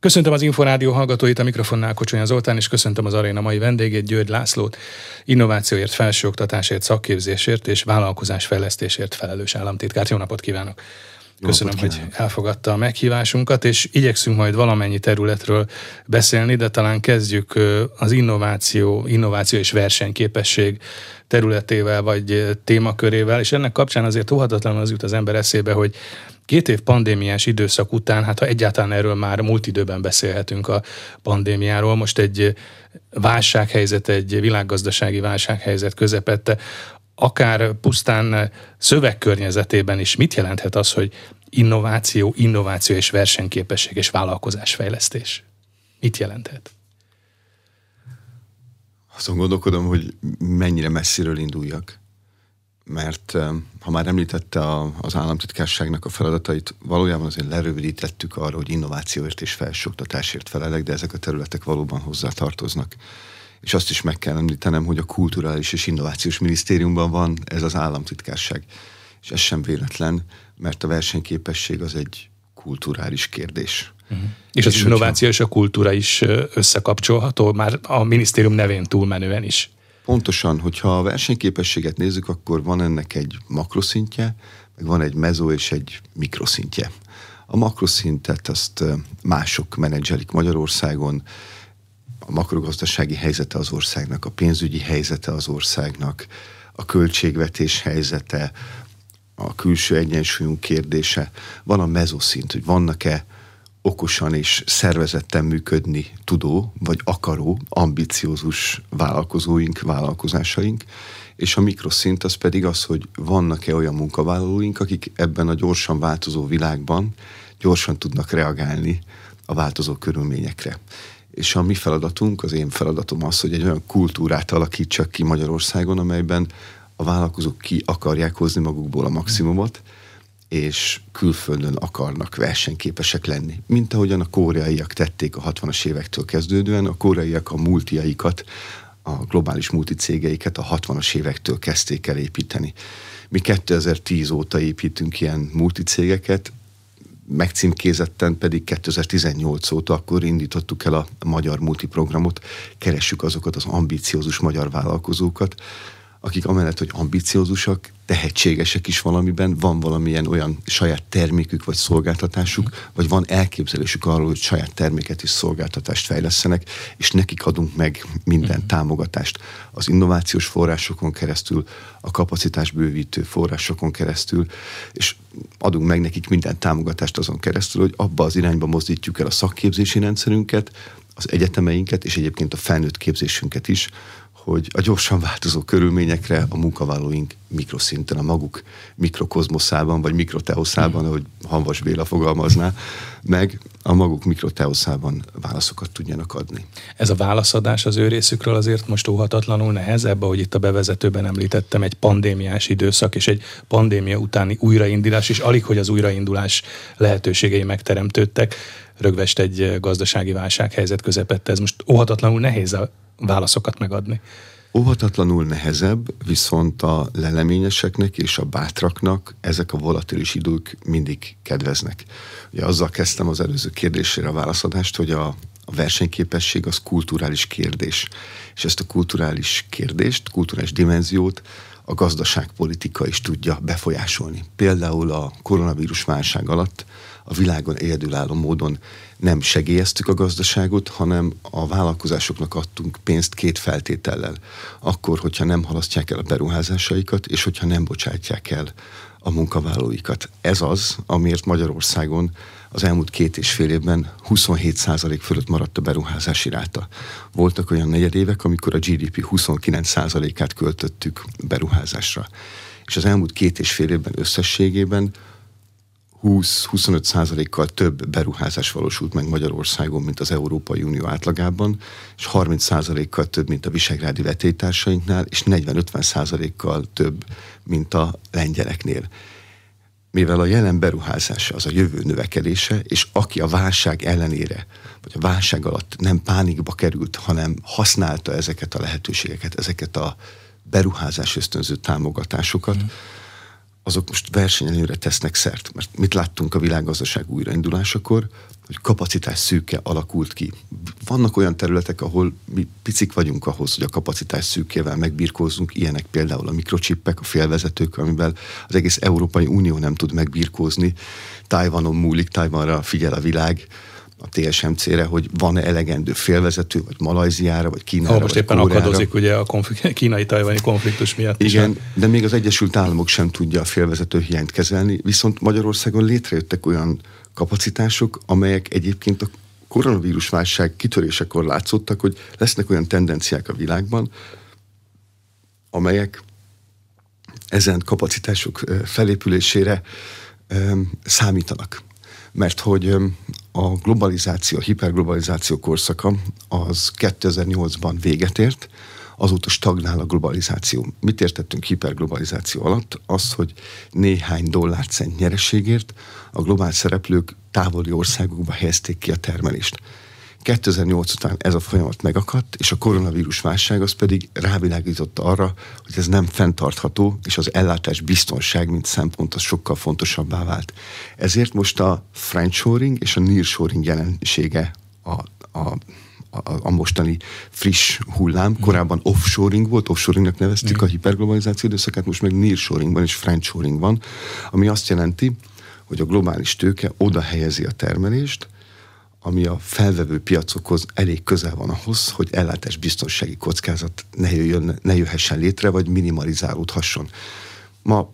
Köszöntöm az Inforádió hallgatóit, a mikrofonnál Kocsonya Zoltán, és köszöntöm az aréna mai vendégét, György Lászlót, innovációért, felsőoktatásért, szakképzésért és vállalkozásfejlesztésért felelős államtitkárt. Jó napot kívánok! Köszönöm, Napot hogy elfogadta a meghívásunkat, és igyekszünk majd valamennyi területről beszélni, de talán kezdjük az innováció, innováció és versenyképesség területével vagy témakörével, és ennek kapcsán azért óhatatlanul az jut az ember eszébe, hogy Két év pandémiás időszak után, hát ha egyáltalán erről már múlt időben beszélhetünk a pandémiáról, most egy válsághelyzet, egy világgazdasági válsághelyzet közepette, akár pusztán szövegkörnyezetében is mit jelenthet az, hogy innováció, innováció és versenyképesség és vállalkozásfejlesztés? Mit jelenthet? Azon gondolkodom, hogy mennyire messziről induljak mert ha már említette a, az államtitkárságnak a feladatait, valójában azért lerövidítettük arra, hogy innovációért és felsőoktatásért felelek, de ezek a területek valóban hozzá tartoznak. És azt is meg kell említenem, hogy a Kulturális és Innovációs Minisztériumban van ez az államtitkárság. És ez sem véletlen, mert a versenyképesség az egy kulturális kérdés. Uh-huh. És, és az innováció és a kultúra is összekapcsolható, már a minisztérium nevén túlmenően is. Pontosan, hogyha a versenyképességet nézzük, akkor van ennek egy makroszintje, meg van egy mezó és egy mikroszintje. A makroszintet azt mások menedzselik Magyarországon, a makrogazdasági helyzete az országnak, a pénzügyi helyzete az országnak, a költségvetés helyzete, a külső egyensúlyunk kérdése. Van a mezoszint, hogy vannak-e okosan és szervezetten működni tudó, vagy akaró, ambiciózus vállalkozóink, vállalkozásaink, és a mikroszint az pedig az, hogy vannak-e olyan munkavállalóink, akik ebben a gyorsan változó világban gyorsan tudnak reagálni a változó körülményekre. És a mi feladatunk, az én feladatom az, hogy egy olyan kultúrát alakítsak ki Magyarországon, amelyben a vállalkozók ki akarják hozni magukból a maximumot, és külföldön akarnak versenyképesek lenni. Mint ahogyan a koreaiak tették a 60-as évektől kezdődően, a koreaiak a multiaikat, a globális multicégeiket a 60-as évektől kezdték el építeni. Mi 2010 óta építünk ilyen multicégeket, megcímkézetten pedig 2018 óta akkor indítottuk el a magyar multiprogramot, keressük azokat az ambiciózus magyar vállalkozókat, akik amellett, hogy ambiciózusak, tehetségesek is valamiben, van valamilyen olyan saját termékük vagy szolgáltatásuk, vagy van elképzelésük arról, hogy saját terméket és szolgáltatást fejlesztenek, és nekik adunk meg minden támogatást. Az innovációs forrásokon keresztül, a kapacitás bővítő forrásokon keresztül, és adunk meg nekik minden támogatást azon keresztül, hogy abba az irányba mozdítjuk el a szakképzési rendszerünket, az egyetemeinket, és egyébként a felnőtt képzésünket is, hogy a gyorsan változó körülményekre a munkavállalóink mikroszinten, a maguk mikrokozmoszában, vagy mikroteoszában, ahogy Hanvas Béla fogalmazná, meg a maguk mikroteoszában válaszokat tudjanak adni. Ez a válaszadás az ő részükről azért most óhatatlanul nehezebb, ahogy itt a bevezetőben említettem, egy pandémiás időszak és egy pandémia utáni újraindulás, és alig, hogy az újraindulás lehetőségei megteremtődtek, rögvest egy gazdasági válsághelyzet közepette. Ez most óhatatlanul nehéz a válaszokat megadni. Óvatatlanul nehezebb, viszont a leleményeseknek és a bátraknak ezek a volatilis idők mindig kedveznek. Ugye azzal kezdtem az előző kérdésére a válaszadást, hogy a, a versenyképesség az kulturális kérdés. És ezt a kulturális kérdést, kulturális dimenziót a gazdaságpolitika is tudja befolyásolni. Például a koronavírus válság alatt a világon egyedülálló módon nem segélyeztük a gazdaságot, hanem a vállalkozásoknak adtunk pénzt két feltétellel. Akkor, hogyha nem halasztják el a beruházásaikat, és hogyha nem bocsátják el a munkavállalóikat. Ez az, amiért Magyarországon az elmúlt két és fél évben 27% fölött maradt a beruházási ráta. Voltak olyan negyedévek, amikor a GDP 29%-át költöttük beruházásra. És az elmúlt két és fél évben összességében 20-25 százalékkal több beruházás valósult meg Magyarországon, mint az Európai Unió átlagában, és 30 százalékkal több, mint a visegrádi vetétársainknál, és 40-50 százalékkal több, mint a lengyeleknél. Mivel a jelen beruházás az a jövő növekedése, és aki a válság ellenére, vagy a válság alatt nem pánikba került, hanem használta ezeket a lehetőségeket, ezeket a beruházás ösztönző támogatásokat, mm azok most versenyelőre tesznek szert. Mert mit láttunk a világgazdaság újraindulásakor, hogy kapacitás szűke alakult ki. Vannak olyan területek, ahol mi picik vagyunk ahhoz, hogy a kapacitás szűkével megbirkózunk, ilyenek például a mikrocsippek, a félvezetők, amivel az egész Európai Unió nem tud megbirkózni. Tájvanon múlik, Tájvanra figyel a világ, a TSMC-re, hogy van-e elegendő félvezető, vagy Malajziára, vagy Kínára, Ha most vagy éppen Kóreára. akadozik ugye a konflik- kínai-tajvani konfliktus miatt Igen, is. de még az Egyesült Államok sem tudja a félvezető hiányt kezelni, viszont Magyarországon létrejöttek olyan kapacitások, amelyek egyébként a koronavírus válság kitörésekor látszottak, hogy lesznek olyan tendenciák a világban, amelyek ezen kapacitások felépülésére számítanak. Mert hogy a globalizáció, a hiperglobalizáció korszaka az 2008-ban véget ért, azóta stagnál a globalizáció. Mit értettünk hiperglobalizáció alatt? Az, hogy néhány dollárcent nyereségért a globális szereplők távoli országokba helyezték ki a termelést. 2008 után ez a folyamat megakadt, és a koronavírus válság az pedig rávilágította arra, hogy ez nem fenntartható, és az ellátás biztonság, mint szempont, az sokkal fontosabbá vált. Ezért most a friendshoring és a nearshoring jelensége a, a a, a mostani friss hullám. Korábban offshoring volt, offshoringnak neveztük a hiperglobalizáció időszakát, most meg nearshoring van és friendshoring van, ami azt jelenti, hogy a globális tőke oda helyezi a termelést, ami a felvevő piacokhoz elég közel van ahhoz, hogy ellátás biztonsági kockázat ne, jöjjön, ne jöhessen létre, vagy minimalizálódhasson. Ma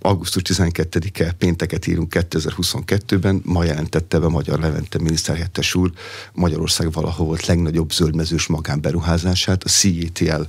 augusztus 12-e pénteket írunk 2022-ben, ma jelentette be Magyar Levente miniszterhelyettes úr Magyarország valahol volt legnagyobb zöldmezős magánberuházását, a CETL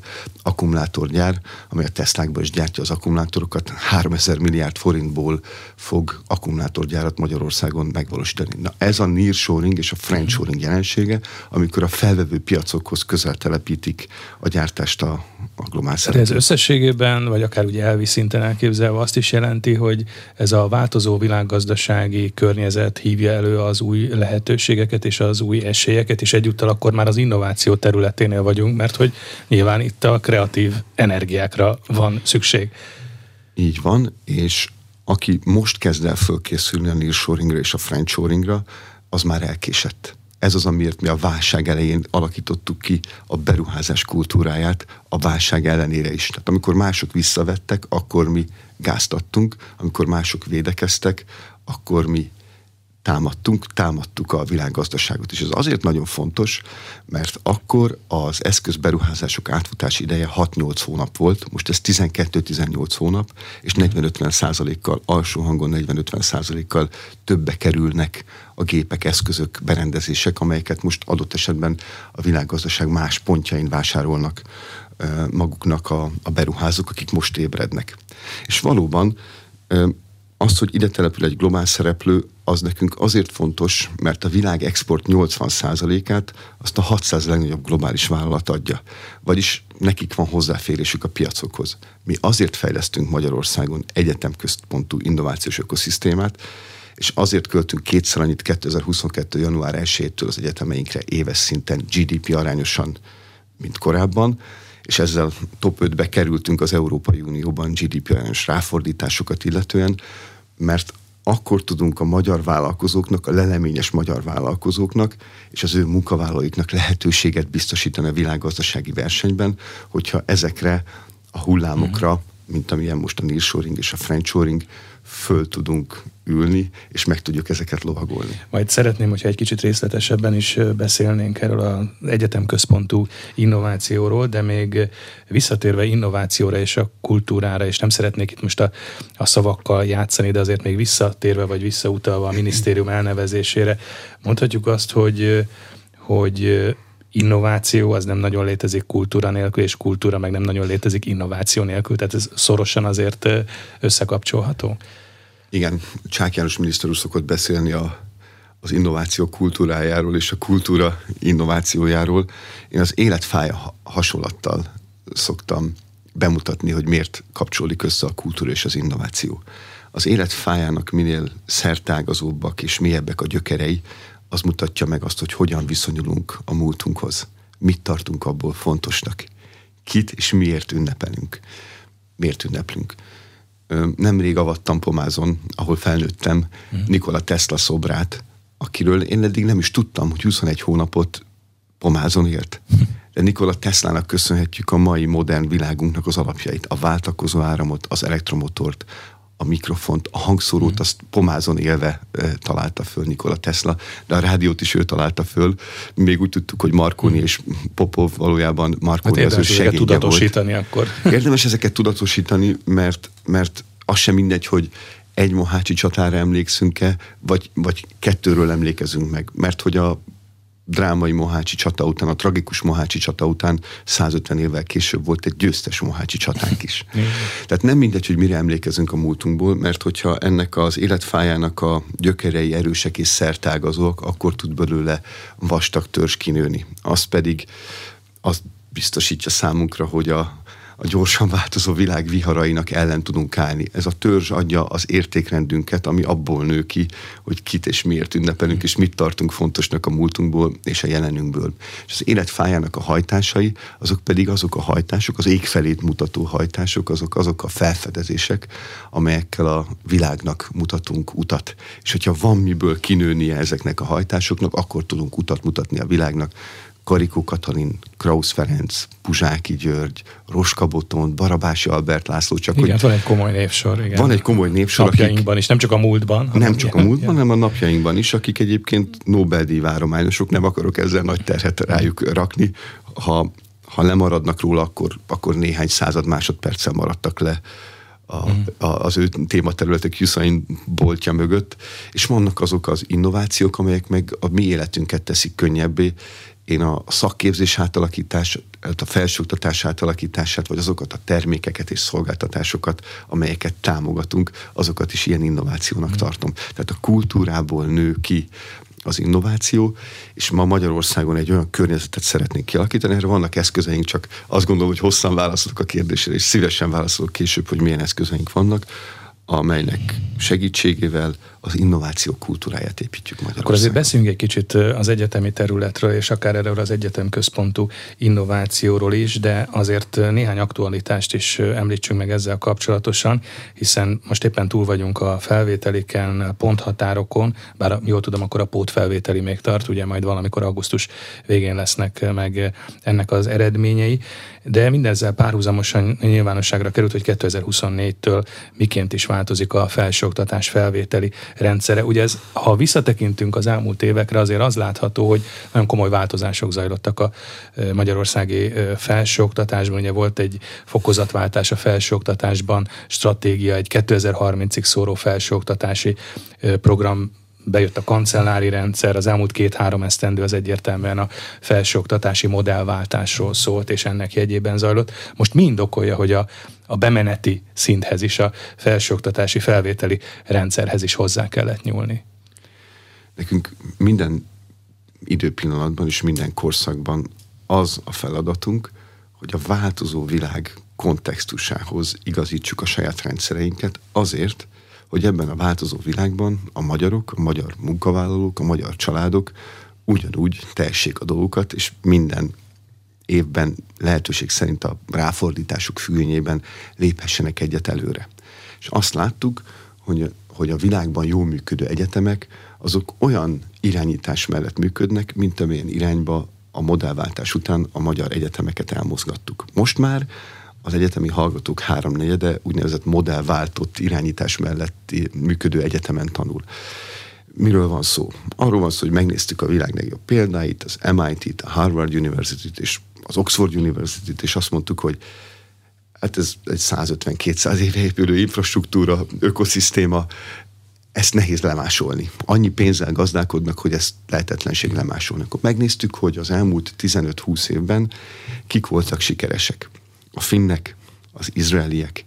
akkumulátorgyár, amely a Teslákban is gyártja az akkumulátorokat, 3000 milliárd forintból fog akkumulátorgyárat Magyarországon megvalósítani. Na ez a nearshoring és a friendshoring jelensége, amikor a felvevő piacokhoz közel telepítik a gyártást a, a globális De ez összességében, vagy akár ugye elvi szinten elképzelve azt is jelenti, hogy ez a változó világgazdasági környezet hívja elő az új lehetőségeket és az új esélyeket, és egyúttal akkor már az innováció területénél vagyunk, mert hogy nyilván itt a kreatív energiákra van szükség. Így van, és aki most kezd el fölkészülni a nearshoringra és a friendshoringra, az már elkésett. Ez az, amiért mi a válság elején alakítottuk ki a beruházás kultúráját a válság ellenére is. Tehát amikor mások visszavettek, akkor mi gáztattunk, amikor mások védekeztek, akkor mi támadtunk, támadtuk a világgazdaságot. És ez azért nagyon fontos, mert akkor az eszközberuházások átfutási ideje 6-8 hónap volt, most ez 12-18 hónap, és 40-50 százalékkal, alsó hangon 40-50 százalékkal többe kerülnek a gépek, eszközök, berendezések, amelyeket most adott esetben a világgazdaság más pontjain vásárolnak maguknak a, a beruházók, akik most ébrednek. És valóban az, hogy ide települ egy globál szereplő, az nekünk azért fontos, mert a világ export 80%-át azt a 600 legnagyobb globális vállalat adja. Vagyis nekik van hozzáférésük a piacokhoz. Mi azért fejlesztünk Magyarországon egyetemközpontú innovációs ökoszisztémát, és azért költünk kétszer annyit 2022. január 1-től az egyetemeinkre éves szinten GDP arányosan, mint korábban, és ezzel top 5-be kerültünk az Európai Unióban GDP arányos ráfordításokat illetően, mert akkor tudunk a magyar vállalkozóknak, a leleményes magyar vállalkozóknak és az ő munkavállalóiknak lehetőséget biztosítani a világgazdasági versenyben, hogyha ezekre a hullámokra, mint amilyen most a nearshoring és a friendshoring, föl tudunk ülni, és meg tudjuk ezeket lovagolni. Majd szeretném, hogyha egy kicsit részletesebben is beszélnénk erről az egyetemközpontú innovációról, de még visszatérve innovációra és a kultúrára, és nem szeretnék itt most a, a szavakkal játszani, de azért még visszatérve vagy visszautalva a minisztérium elnevezésére, mondhatjuk azt, hogy, hogy innováció az nem nagyon létezik kultúra nélkül, és kultúra meg nem nagyon létezik innováció nélkül, tehát ez szorosan azért összekapcsolható. Igen, Csák János miniszter úr szokott beszélni a, az innováció kultúrájáról és a kultúra innovációjáról. Én az életfája hasonlattal szoktam bemutatni, hogy miért kapcsolódik össze a kultúra és az innováció. Az életfájának minél szertágazóbbak és mélyebbek a gyökerei, az mutatja meg azt, hogy hogyan viszonyulunk a múltunkhoz. Mit tartunk abból fontosnak. Kit és miért ünnepelünk. Miért ünneplünk. nemrég avattam Pomázon, ahol felnőttem, uh-huh. Nikola Tesla szobrát, akiről én eddig nem is tudtam, hogy 21 hónapot Pomázon élt. De Nikola Teslának köszönhetjük a mai modern világunknak az alapjait, a váltakozó áramot, az elektromotort, a mikrofont, a hangszórót, mm. azt pomázon élve e, találta föl Nikola Tesla, de a rádiót is ő találta föl. Még úgy tudtuk, hogy Marconi mm. és Popov valójában Marconi hát az ő segénye tudatosítani volt. akkor. Érdemes ezeket tudatosítani, mert, mert az sem mindegy, hogy egy mohácsi csatára emlékszünk-e, vagy, vagy kettőről emlékezünk meg. Mert hogy a drámai Mohácsi csata után, a tragikus Mohácsi csata után 150 évvel később volt egy győztes Mohácsi csatánk is. Tehát nem mindegy, hogy mire emlékezünk a múltunkból, mert hogyha ennek az életfájának a gyökerei erősek és szertágazóak, akkor tud belőle vastag törzs kinőni. Az pedig az biztosítja számunkra, hogy a, a gyorsan változó világ viharainak ellen tudunk állni. Ez a törzs adja az értékrendünket, ami abból nő ki, hogy kit és miért ünnepelünk, és mit tartunk fontosnak a múltunkból és a jelenünkből. És az élet fájának a hajtásai, azok pedig azok a hajtások, az ég felét mutató hajtások, azok, azok a felfedezések, amelyekkel a világnak mutatunk utat. És hogyha van miből kinőnie ezeknek a hajtásoknak, akkor tudunk utat mutatni a világnak, Karikó Katalin, Krausz Ferenc, Puzsáki György, Roska Botont, Barabási Albert László. Csak igen, hogy van egy komoly névsor. Igen. Van egy komoly névsor. Napjainkban akik, is, nem csak a múltban. Nem csak a múltban, hanem a napjainkban is, akik egyébként Nobel-díj várományosok, nem akarok ezzel nagy terhet rájuk rakni. Ha, ha lemaradnak róla, akkor, akkor néhány század másodperccel maradtak le a, mm. a, az ő tématerületek Hussein boltja mögött, és vannak azok az innovációk, amelyek meg a mi életünket teszik könnyebbé, én a szakképzés átalakítás, a felsőoktatás átalakítását, vagy azokat a termékeket és szolgáltatásokat, amelyeket támogatunk, azokat is ilyen innovációnak mm. tartom. Tehát a kultúrából nő ki az innováció, és ma Magyarországon egy olyan környezetet szeretnénk kialakítani, erre vannak eszközeink, csak azt gondolom, hogy hosszan válaszolok a kérdésre, és szívesen válaszolok később, hogy milyen eszközeink vannak, amelynek segítségével az innováció kultúráját építjük Magyarországon. Akkor azért beszéljünk egy kicsit az egyetemi területről, és akár erről az egyetem központú innovációról is, de azért néhány aktualitást is említsünk meg ezzel kapcsolatosan, hiszen most éppen túl vagyunk a felvételiken, ponthatárokon, bár jól tudom, akkor a pótfelvételi még tart, ugye majd valamikor augusztus végén lesznek meg ennek az eredményei, de mindezzel párhuzamosan nyilvánosságra került, hogy 2024-től miként is változik a felsőoktatás felvételi rendszere. Ugye ez, ha visszatekintünk az elmúlt évekre, azért az látható, hogy nagyon komoly változások zajlottak a magyarországi felsőoktatásban. Ugye volt egy fokozatváltás a felsőoktatásban, stratégia, egy 2030-ig szóró felsőoktatási program bejött a kancellári rendszer, az elmúlt két-három esztendő az egyértelműen a felsőoktatási modellváltásról szólt, és ennek jegyében zajlott. Most mi indokolja, hogy a, a bemeneti szinthez is, a felsőoktatási felvételi rendszerhez is hozzá kellett nyúlni? Nekünk minden időpillanatban és minden korszakban az a feladatunk, hogy a változó világ kontextusához igazítsuk a saját rendszereinket azért, hogy ebben a változó világban a magyarok, a magyar munkavállalók, a magyar családok ugyanúgy tehessék a dolgokat, és minden évben lehetőség szerint a ráfordításuk függvényében léphessenek egyet előre. És azt láttuk, hogy, hogy a világban jól működő egyetemek, azok olyan irányítás mellett működnek, mint amilyen irányba a modellváltás után a magyar egyetemeket elmozgattuk. Most már az egyetemi hallgatók háromnegyede úgynevezett modellváltott irányítás mellett működő egyetemen tanul. Miről van szó? Arról van szó, hogy megnéztük a világ legjobb példáit, az MIT-t, a Harvard University-t és az Oxford University-t, és azt mondtuk, hogy hát ez egy 150-200 éve épülő infrastruktúra, ökoszisztéma, ezt nehéz lemásolni. Annyi pénzzel gazdálkodnak, hogy ezt lehetetlenség lemásolni. Akkor megnéztük, hogy az elmúlt 15-20 évben kik voltak sikeresek a finnek, az izraeliek,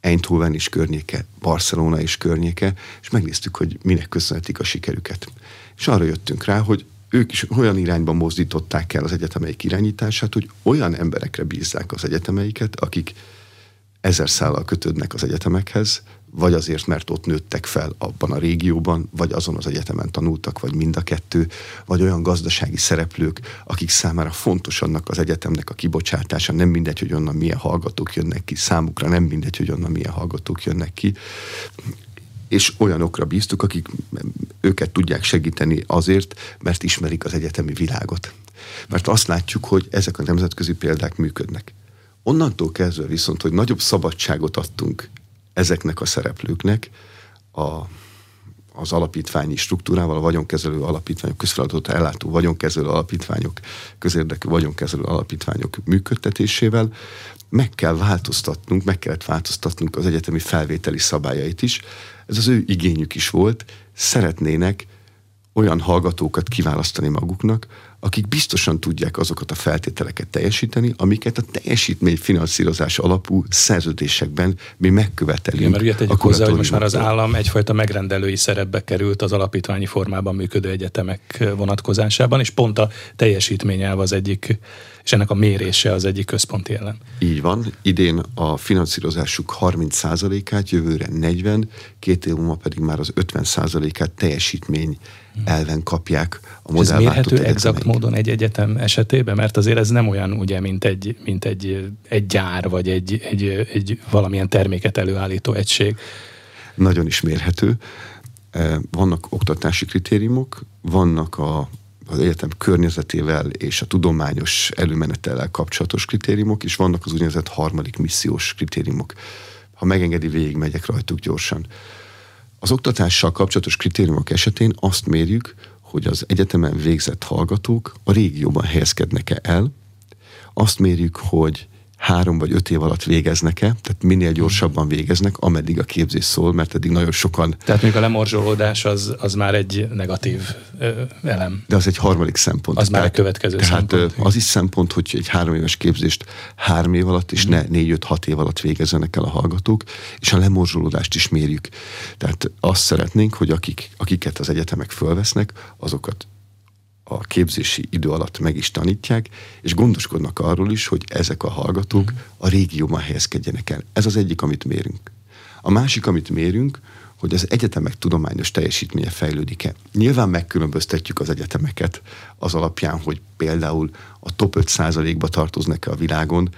Eindhoven is környéke, Barcelona is környéke, és megnéztük, hogy minek köszönhetik a sikerüket. És arra jöttünk rá, hogy ők is olyan irányba mozdították el az egyetemeik irányítását, hogy olyan emberekre bízzák az egyetemeiket, akik ezer szállal kötődnek az egyetemekhez, vagy azért, mert ott nőttek fel abban a régióban, vagy azon az egyetemen tanultak, vagy mind a kettő, vagy olyan gazdasági szereplők, akik számára fontos annak az egyetemnek a kibocsátása, nem mindegy, hogy onnan milyen hallgatók jönnek ki, számukra nem mindegy, hogy onnan milyen hallgatók jönnek ki, és olyanokra bíztuk, akik őket tudják segíteni azért, mert ismerik az egyetemi világot. Mert azt látjuk, hogy ezek a nemzetközi példák működnek. Onnantól kezdve viszont, hogy nagyobb szabadságot adtunk ezeknek a szereplőknek a, az alapítványi struktúrával, a vagyonkezelő alapítványok, közfeladatot ellátó vagyonkezelő alapítványok, közérdekű vagyonkezelő alapítványok működtetésével meg kell változtatnunk, meg kellett változtatnunk az egyetemi felvételi szabályait is. Ez az ő igényük is volt. Szeretnének olyan hallgatókat kiválasztani maguknak, akik biztosan tudják azokat a feltételeket teljesíteni, amiket a teljesítmény finanszírozás alapú szerződésekben mi megkövetelünk. Igen, mert ugye tegyük hozzá, hogy most már az állam egyfajta megrendelői szerepbe került az alapítványi formában működő egyetemek vonatkozásában, és pont a teljesítményelv az egyik, és ennek a mérése az egyik központi ellen. Így van. Idén a finanszírozásuk 30%-át, jövőre 40, két év múlva pedig már az 50%-át teljesítmény elven kapják a modellváltott Ez mérhető exakt módon egy egyetem esetében? Mert azért ez nem olyan, ugye, mint egy, mint egy, egy gyár, vagy egy, egy, egy valamilyen terméket előállító egység. Nagyon is mérhető. E, vannak oktatási kritériumok, vannak a, az egyetem környezetével és a tudományos előmenetellel kapcsolatos kritériumok, és vannak az úgynevezett harmadik missziós kritériumok. Ha megengedi, végigmegyek rajtuk gyorsan. Az oktatással kapcsolatos kritériumok esetén azt mérjük, hogy az egyetemen végzett hallgatók a régióban helyezkednek-e el. Azt mérjük, hogy három vagy öt év alatt végeznek-e, tehát minél gyorsabban végeznek, ameddig a képzés szól, mert eddig nagyon sokan... Tehát még a lemorzsolódás az, az már egy negatív ö, elem. De az egy harmadik szempont. Az tehát, már a következő tehát szempont. az is szempont, hogy egy három éves képzést három év alatt, és mm. ne négy-öt-hat év alatt végezzenek el a hallgatók, és a lemorzsolódást is mérjük. Tehát azt szeretnénk, hogy akik, akiket az egyetemek fölvesznek, azokat a képzési idő alatt meg is tanítják, és gondoskodnak arról is, hogy ezek a hallgatók a régióban helyezkedjenek el. Ez az egyik, amit mérünk. A másik, amit mérünk, hogy az egyetemek tudományos teljesítménye fejlődik-e. Nyilván megkülönböztetjük az egyetemeket az alapján, hogy például a top 5%-ba tartoznak-e a világon,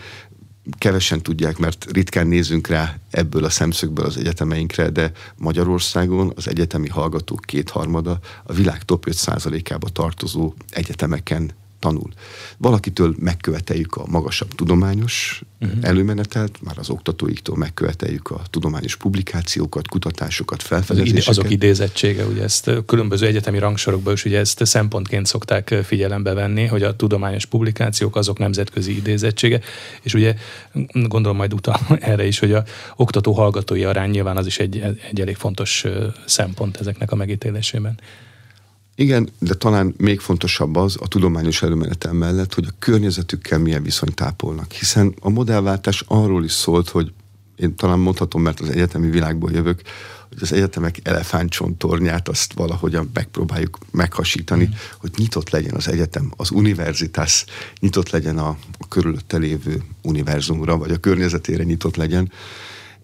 kevesen tudják, mert ritkán nézünk rá ebből a szemszögből az egyetemeinkre, de Magyarországon az egyetemi hallgatók kétharmada a világ top 5%-ába tartozó egyetemeken tanul. Valakitől megköveteljük a magasabb tudományos uh-huh. előmenetelt, már az oktatóiktól megköveteljük a tudományos publikációkat, kutatásokat, felfedezéseket. Azok idézettsége, ugye ezt különböző egyetemi rangsorokban is ugye ezt szempontként szokták figyelembe venni, hogy a tudományos publikációk azok nemzetközi idézettsége, és ugye gondolom majd utal erre is, hogy a oktató-hallgatói arány nyilván az is egy, egy elég fontos szempont ezeknek a megítélésében. Igen, de talán még fontosabb az a tudományos előmenetel mellett, hogy a környezetükkel milyen viszonyt tápolnak. Hiszen a modellváltás arról is szólt, hogy én talán mondhatom, mert az egyetemi világból jövök, hogy az egyetemek elefántcsontornyát azt valahogyan megpróbáljuk meghasítani, mm. hogy nyitott legyen az egyetem, az univerzitás nyitott legyen a, a körülötte lévő univerzumra, vagy a környezetére nyitott legyen,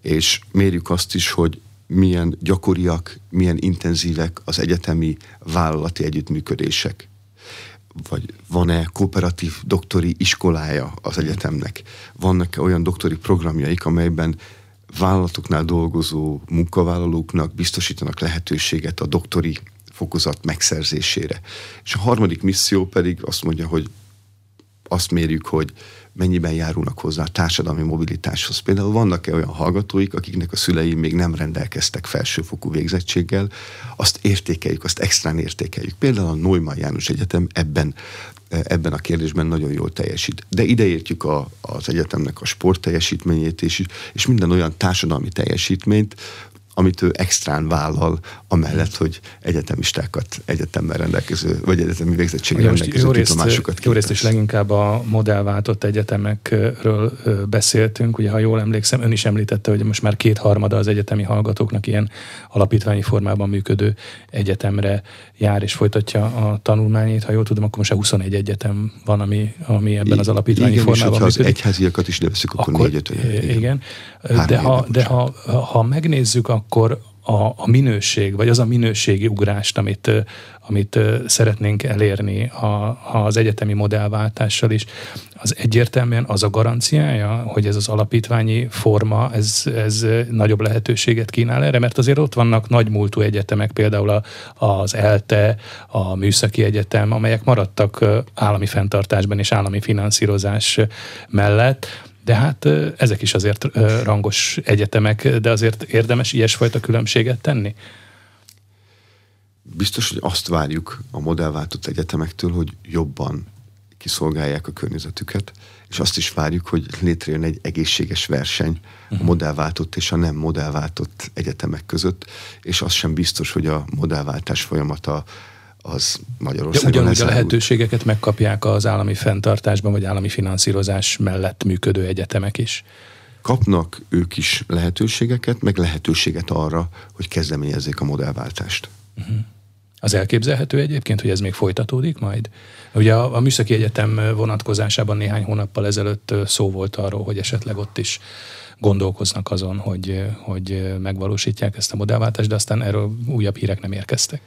és mérjük azt is, hogy milyen gyakoriak, milyen intenzívek az egyetemi vállalati együttműködések. Vagy van-e kooperatív doktori iskolája az egyetemnek? Vannak-e olyan doktori programjaik, amelyben vállalatoknál dolgozó munkavállalóknak biztosítanak lehetőséget a doktori fokozat megszerzésére. És a harmadik misszió pedig azt mondja, hogy azt mérjük, hogy mennyiben járulnak hozzá a társadalmi mobilitáshoz. Például vannak-e olyan hallgatóik, akiknek a szülei még nem rendelkeztek felsőfokú végzettséggel, azt értékeljük, azt extrán értékeljük. Például a Neumann János Egyetem ebben ebben a kérdésben nagyon jól teljesít. De ideértjük a, az egyetemnek a sport teljesítményét is, és minden olyan társadalmi teljesítményt, amit ő extrán vállal, amellett, hogy egyetemistákat, egyetemmel rendelkező, vagy egyetemi végzettséggel rendelkező jó diplomásokat Jó részt is leginkább a modellváltott egyetemekről beszéltünk, ugye ha jól emlékszem, ön is említette, hogy most már kétharmada az egyetemi hallgatóknak ilyen alapítványi formában működő egyetemre jár és folytatja a tanulmányait. Ha jól tudom, akkor most 21 egyetem van, ami, ami ebben az alapítványi igen, formában és működik. az egyháziakat is leveszük, akkor, akkor négy Igen, de, ha, de ha, ha megnézzük akkor a, a minőség, vagy az a minőségi ugrást, amit, amit szeretnénk elérni a, az egyetemi modellváltással is, az egyértelműen az a garanciája, hogy ez az alapítványi forma, ez, ez nagyobb lehetőséget kínál erre, mert azért ott vannak nagy múltú egyetemek, például az ELTE, a Műszaki Egyetem, amelyek maradtak állami fenntartásban és állami finanszírozás mellett, de hát ezek is azért rangos egyetemek, de azért érdemes ilyesfajta különbséget tenni? Biztos, hogy azt várjuk a modellváltott egyetemektől, hogy jobban kiszolgálják a környezetüket, és azt is várjuk, hogy létrejön egy egészséges verseny a mhm. modellváltott és a nem modellváltott egyetemek között, és az sem biztos, hogy a modellváltás folyamata az Magyarországon De ugyanúgy a lehetőségeket megkapják az állami fenntartásban, vagy állami finanszírozás mellett működő egyetemek is. Kapnak ők is lehetőségeket, meg lehetőséget arra, hogy kezdeményezzék a modellváltást. Uh-huh. Az elképzelhető egyébként, hogy ez még folytatódik majd? Ugye a, a Műszaki Egyetem vonatkozásában néhány hónappal ezelőtt szó volt arról, hogy esetleg ott is gondolkoznak azon, hogy, hogy megvalósítják ezt a modellváltást, de aztán erről újabb hírek nem érkeztek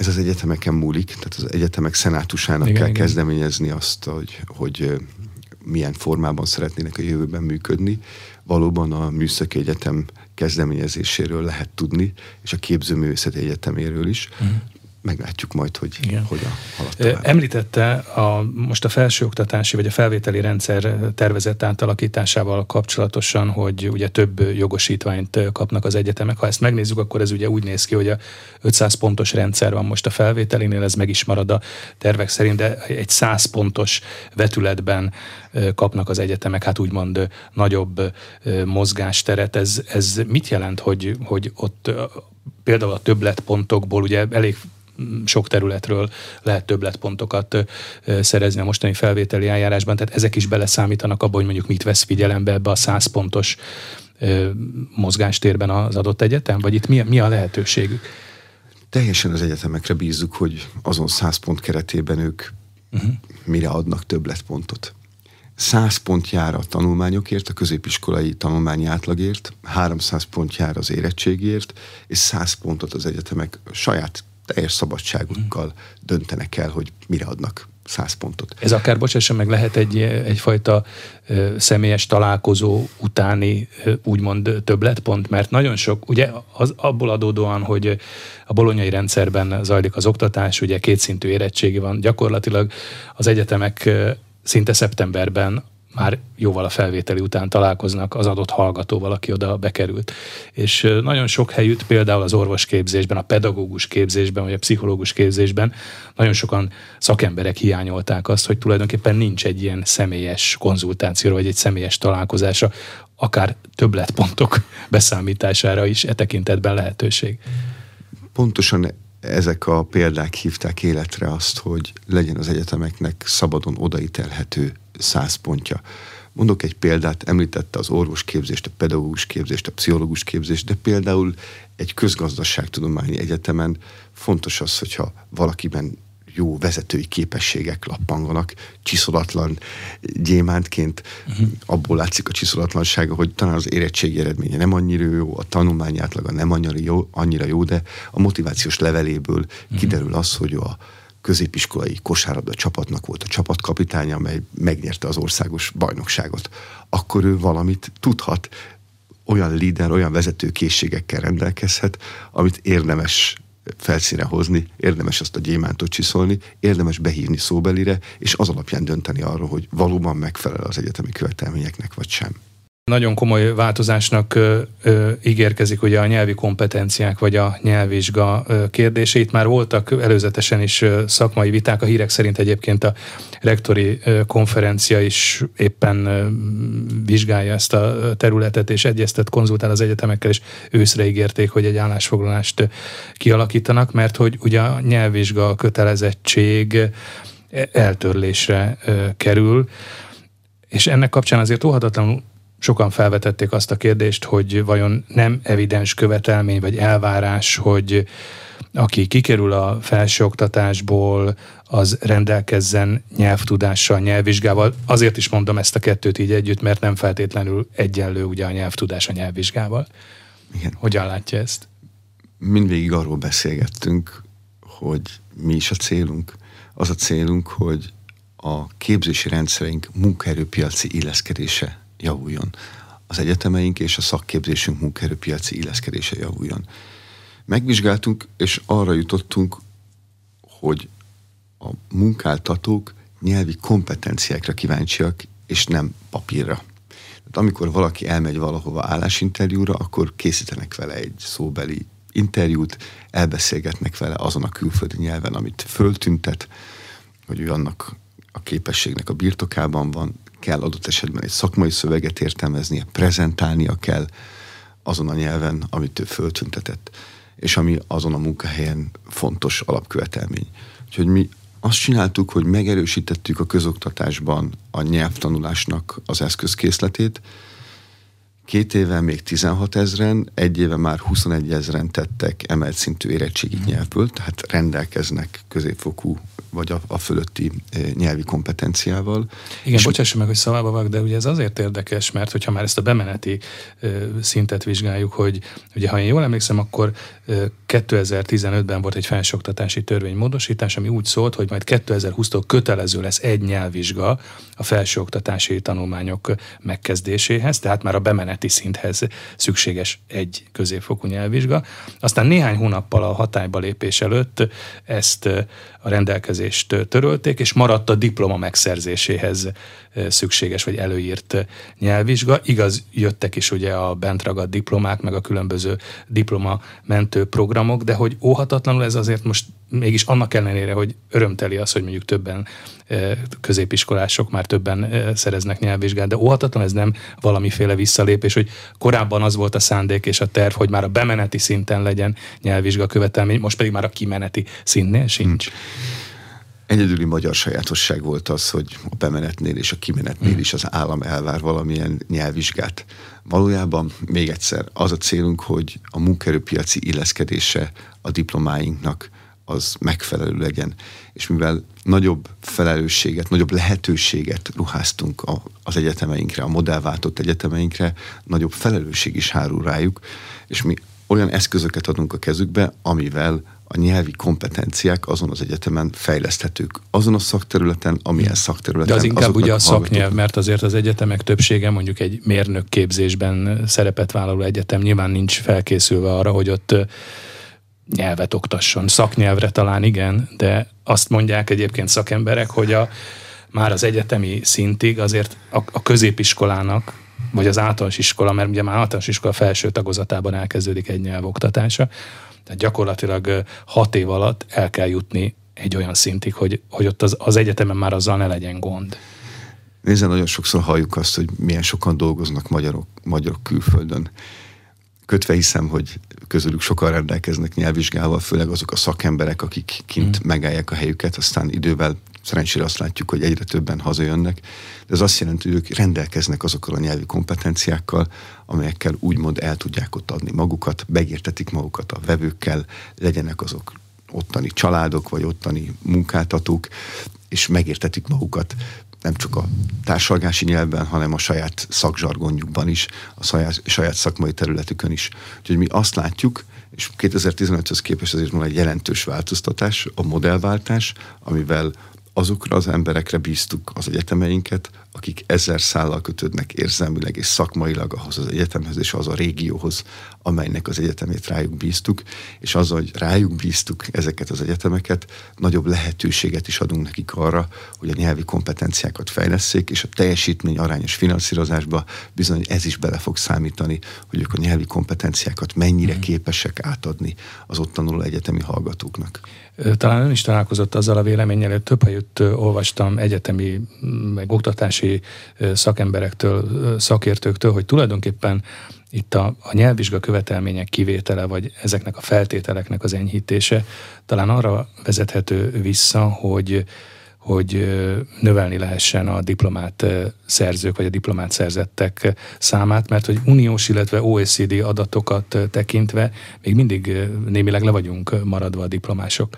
ez az egyetemeken múlik, tehát az egyetemek szenátusának igen, kell igen. kezdeményezni azt, hogy, hogy milyen formában szeretnének a jövőben működni. Valóban a Műszaki Egyetem kezdeményezéséről lehet tudni, és a Képzőművészeti Egyeteméről is. Uh-huh meglátjuk majd, hogy Igen. hogyan halad tovább. Említette a, most a felsőoktatási vagy a felvételi rendszer tervezett átalakításával kapcsolatosan, hogy ugye több jogosítványt kapnak az egyetemek. Ha ezt megnézzük, akkor ez ugye úgy néz ki, hogy a 500 pontos rendszer van most a felvételinél, ez meg is marad a tervek szerint, de egy 100 pontos vetületben kapnak az egyetemek, hát úgymond nagyobb mozgásteret. Ez, ez mit jelent, hogy, hogy ott például a többletpontokból ugye elég sok területről lehet többletpontokat szerezni a mostani felvételi eljárásban, tehát ezek is beleszámítanak abba, hogy mondjuk mit vesz figyelembe ebbe a 100 pontos mozgástérben az adott egyetem, vagy itt mi, mi a lehetőségük? Teljesen az egyetemekre bízzuk, hogy azon 100 pont keretében ők uh-huh. mire adnak többletpontot. 100 pont jár a tanulmányokért, a középiskolai tanulmányi átlagért, 300 pont jár az érettségért, és 100 pontot az egyetemek saját teljes szabadságukkal döntenek el, hogy mire adnak 100 pontot. Ez akár, bocsásson meg, lehet egy, egyfajta ö, személyes találkozó utáni ö, úgymond többletpont, mert nagyon sok, ugye az, abból adódóan, hogy a bolonyai rendszerben zajlik az oktatás, ugye kétszintű érettségi van, gyakorlatilag az egyetemek ö, szinte szeptemberben már jóval a felvételi után találkoznak az adott hallgatóval, aki oda bekerült. És nagyon sok helyütt, például az orvosképzésben, a pedagógus képzésben, vagy a pszichológus képzésben nagyon sokan szakemberek hiányolták azt, hogy tulajdonképpen nincs egy ilyen személyes konzultációra, vagy egy személyes találkozásra, akár többletpontok beszámítására is e tekintetben lehetőség. Pontosan ezek a példák hívták életre azt, hogy legyen az egyetemeknek szabadon odaítelhető száz pontja. Mondok egy példát, említette az orvosképzést, a pedagógus képzést, a pszichológus képzést, de például egy közgazdaságtudományi egyetemen fontos az, hogyha valakiben jó vezetői képességek lappanganak, csiszolatlan gyémántként, uh-huh. abból látszik a csiszolatlansága, hogy talán az érettségi eredménye nem annyira jó, a tanulmányi átlaga nem annyira jó, annyira jó de a motivációs leveléből uh-huh. kiderül az, hogy a középiskolai kosárlabda csapatnak volt a csapatkapitánya, amely megnyerte az országos bajnokságot. Akkor ő valamit tudhat, olyan líder, olyan vezető készségekkel rendelkezhet, amit érdemes felszíne hozni, érdemes azt a gyémántot csiszolni, érdemes behívni szóbelire, és az alapján dönteni arról, hogy valóban megfelel az egyetemi követelményeknek, vagy sem. Nagyon komoly változásnak ö, ö, ígérkezik ugye a nyelvi kompetenciák vagy a nyelvvizsga ö, kérdését. Már voltak előzetesen is szakmai viták, a hírek szerint egyébként a rektori konferencia is éppen vizsgálja ezt a területet, és egyeztet, konzultál az egyetemekkel, és őszre ígérték, hogy egy állásfoglalást kialakítanak, mert hogy ugye a nyelvvizsga kötelezettség eltörlésre kerül, és ennek kapcsán azért óhatatlanul sokan felvetették azt a kérdést, hogy vajon nem evidens követelmény vagy elvárás, hogy aki kikerül a felsőoktatásból, az rendelkezzen nyelvtudással, nyelvvizsgával. Azért is mondom ezt a kettőt így együtt, mert nem feltétlenül egyenlő ugye a nyelvtudás a nyelvvizsgával. Igen. Hogyan látja ezt? Mindvégig arról beszélgettünk, hogy mi is a célunk. Az a célunk, hogy a képzési rendszereink munkaerőpiaci illeszkedése javuljon. Az egyetemeink és a szakképzésünk munkaerőpiaci illeszkedése javuljon. Megvizsgáltunk, és arra jutottunk, hogy a munkáltatók nyelvi kompetenciákra kíváncsiak, és nem papírra. Tehát amikor valaki elmegy valahova állásinterjúra, akkor készítenek vele egy szóbeli interjút, elbeszélgetnek vele azon a külföldi nyelven, amit föltüntet, hogy ő annak a képességnek a birtokában van, kell adott esetben egy szakmai szöveget értelmeznie, prezentálnia kell azon a nyelven, amit ő föltüntetett, és ami azon a munkahelyen fontos alapkövetelmény. Úgyhogy mi azt csináltuk, hogy megerősítettük a közoktatásban a nyelvtanulásnak az eszközkészletét, Két éve még 16 ezeren, egy éve már 21 ezeren tettek emelt szintű érettségi nyelvből, tehát rendelkeznek középfokú vagy a, a fölötti e, nyelvi kompetenciával. Igen, és bocsássa meg, hogy szavába vak, de ugye ez azért érdekes, mert hogyha már ezt a bemeneti e, szintet vizsgáljuk, hogy ugye ha én jól emlékszem, akkor e, 2015-ben volt egy felsőoktatási törvénymódosítás, ami úgy szólt, hogy majd 2020-tól kötelező lesz egy nyelvvizsga a felsőoktatási tanulmányok megkezdéséhez, tehát már a bemeneti szinthez szükséges egy középfokú nyelvvizsga. Aztán néhány hónappal a hatályba lépés előtt ezt a rendelkezést törölték, és maradt a diploma megszerzéséhez szükséges vagy előírt nyelvvizsga. Igaz, jöttek is ugye a bent ragadt diplomák, meg a különböző diploma mentő programok, de hogy óhatatlanul ez azért most mégis annak ellenére, hogy örömteli az, hogy mondjuk többen középiskolások már többen szereznek nyelvvizsgát, de óhatatlan ez nem valamiféle visszalépés, hogy korábban az volt a szándék és a terv, hogy már a bemeneti szinten legyen nyelvvizsga követelmény, most pedig már a kimeneti szintnél sincs. Hmm. Egyedüli magyar sajátosság volt az, hogy a bemenetnél és a kimenetnél hmm. is az állam elvár valamilyen nyelvvizsgát. Valójában még egyszer az a célunk, hogy a munkaerőpiaci illeszkedése a diplomáinknak az megfelelő legyen. És mivel nagyobb felelősséget, nagyobb lehetőséget ruháztunk a, az egyetemeinkre, a modellváltott egyetemeinkre, nagyobb felelősség is hárul rájuk, és mi olyan eszközöket adunk a kezükbe, amivel a nyelvi kompetenciák azon az egyetemen fejleszthetők. Azon a szakterületen, amilyen szakterületen. De az inkább ugye a szaknyelv, mert azért az egyetemek többsége mondjuk egy mérnök képzésben szerepet vállaló egyetem nyilván nincs felkészülve arra, hogy ott nyelvet oktasson. Szaknyelvre talán igen, de azt mondják egyébként szakemberek, hogy a, már az egyetemi szintig azért a, a középiskolának, vagy az általános iskola, mert ugye már általános iskola felső tagozatában elkezdődik egy nyelv oktatása, tehát gyakorlatilag hat év alatt el kell jutni egy olyan szintig, hogy, hogy ott az, az egyetemen már azzal ne legyen gond. Nézze, nagyon sokszor halljuk azt, hogy milyen sokan dolgoznak magyarok, magyarok külföldön kötve hiszem, hogy közülük sokan rendelkeznek nyelvvizsgával, főleg azok a szakemberek, akik kint mm. megállják a helyüket, aztán idővel szerencsére azt látjuk, hogy egyre többen hazajönnek, de ez azt jelenti, hogy ők rendelkeznek azokkal a nyelvi kompetenciákkal, amelyekkel úgymond el tudják ott adni magukat, megértetik magukat a vevőkkel, legyenek azok ottani családok, vagy ottani munkáltatók, és megértetik magukat nem csak a társalgási nyelvben, hanem a saját szakzsargonjukban is, a saját, saját szakmai területükön is. Úgyhogy mi azt látjuk, és 2015-höz képest azért van egy jelentős változtatás, a modellváltás, amivel azokra az emberekre bíztuk az egyetemeinket, akik ezer szállal kötődnek érzelmileg és szakmailag ahhoz az egyetemhez és az a régióhoz, amelynek az egyetemét rájuk bíztuk, és az, hogy rájuk bíztuk ezeket az egyetemeket, nagyobb lehetőséget is adunk nekik arra, hogy a nyelvi kompetenciákat fejleszék, és a teljesítmény arányos finanszírozásba bizony ez is bele fog számítani, hogy ők a nyelvi kompetenciákat mennyire mm. képesek átadni az ott tanuló egyetemi hallgatóknak. Talán ön is találkozott azzal a véleménnyel, hogy több helyütt olvastam egyetemi, meg oktatási szakemberektől, szakértőktől, hogy tulajdonképpen itt a, a nyelvvizsga követelmények kivétele, vagy ezeknek a feltételeknek az enyhítése talán arra vezethető vissza, hogy hogy növelni lehessen a diplomát szerzők, vagy a diplomát szerzettek számát, mert hogy uniós, illetve OECD adatokat tekintve még mindig némileg le vagyunk maradva a diplomások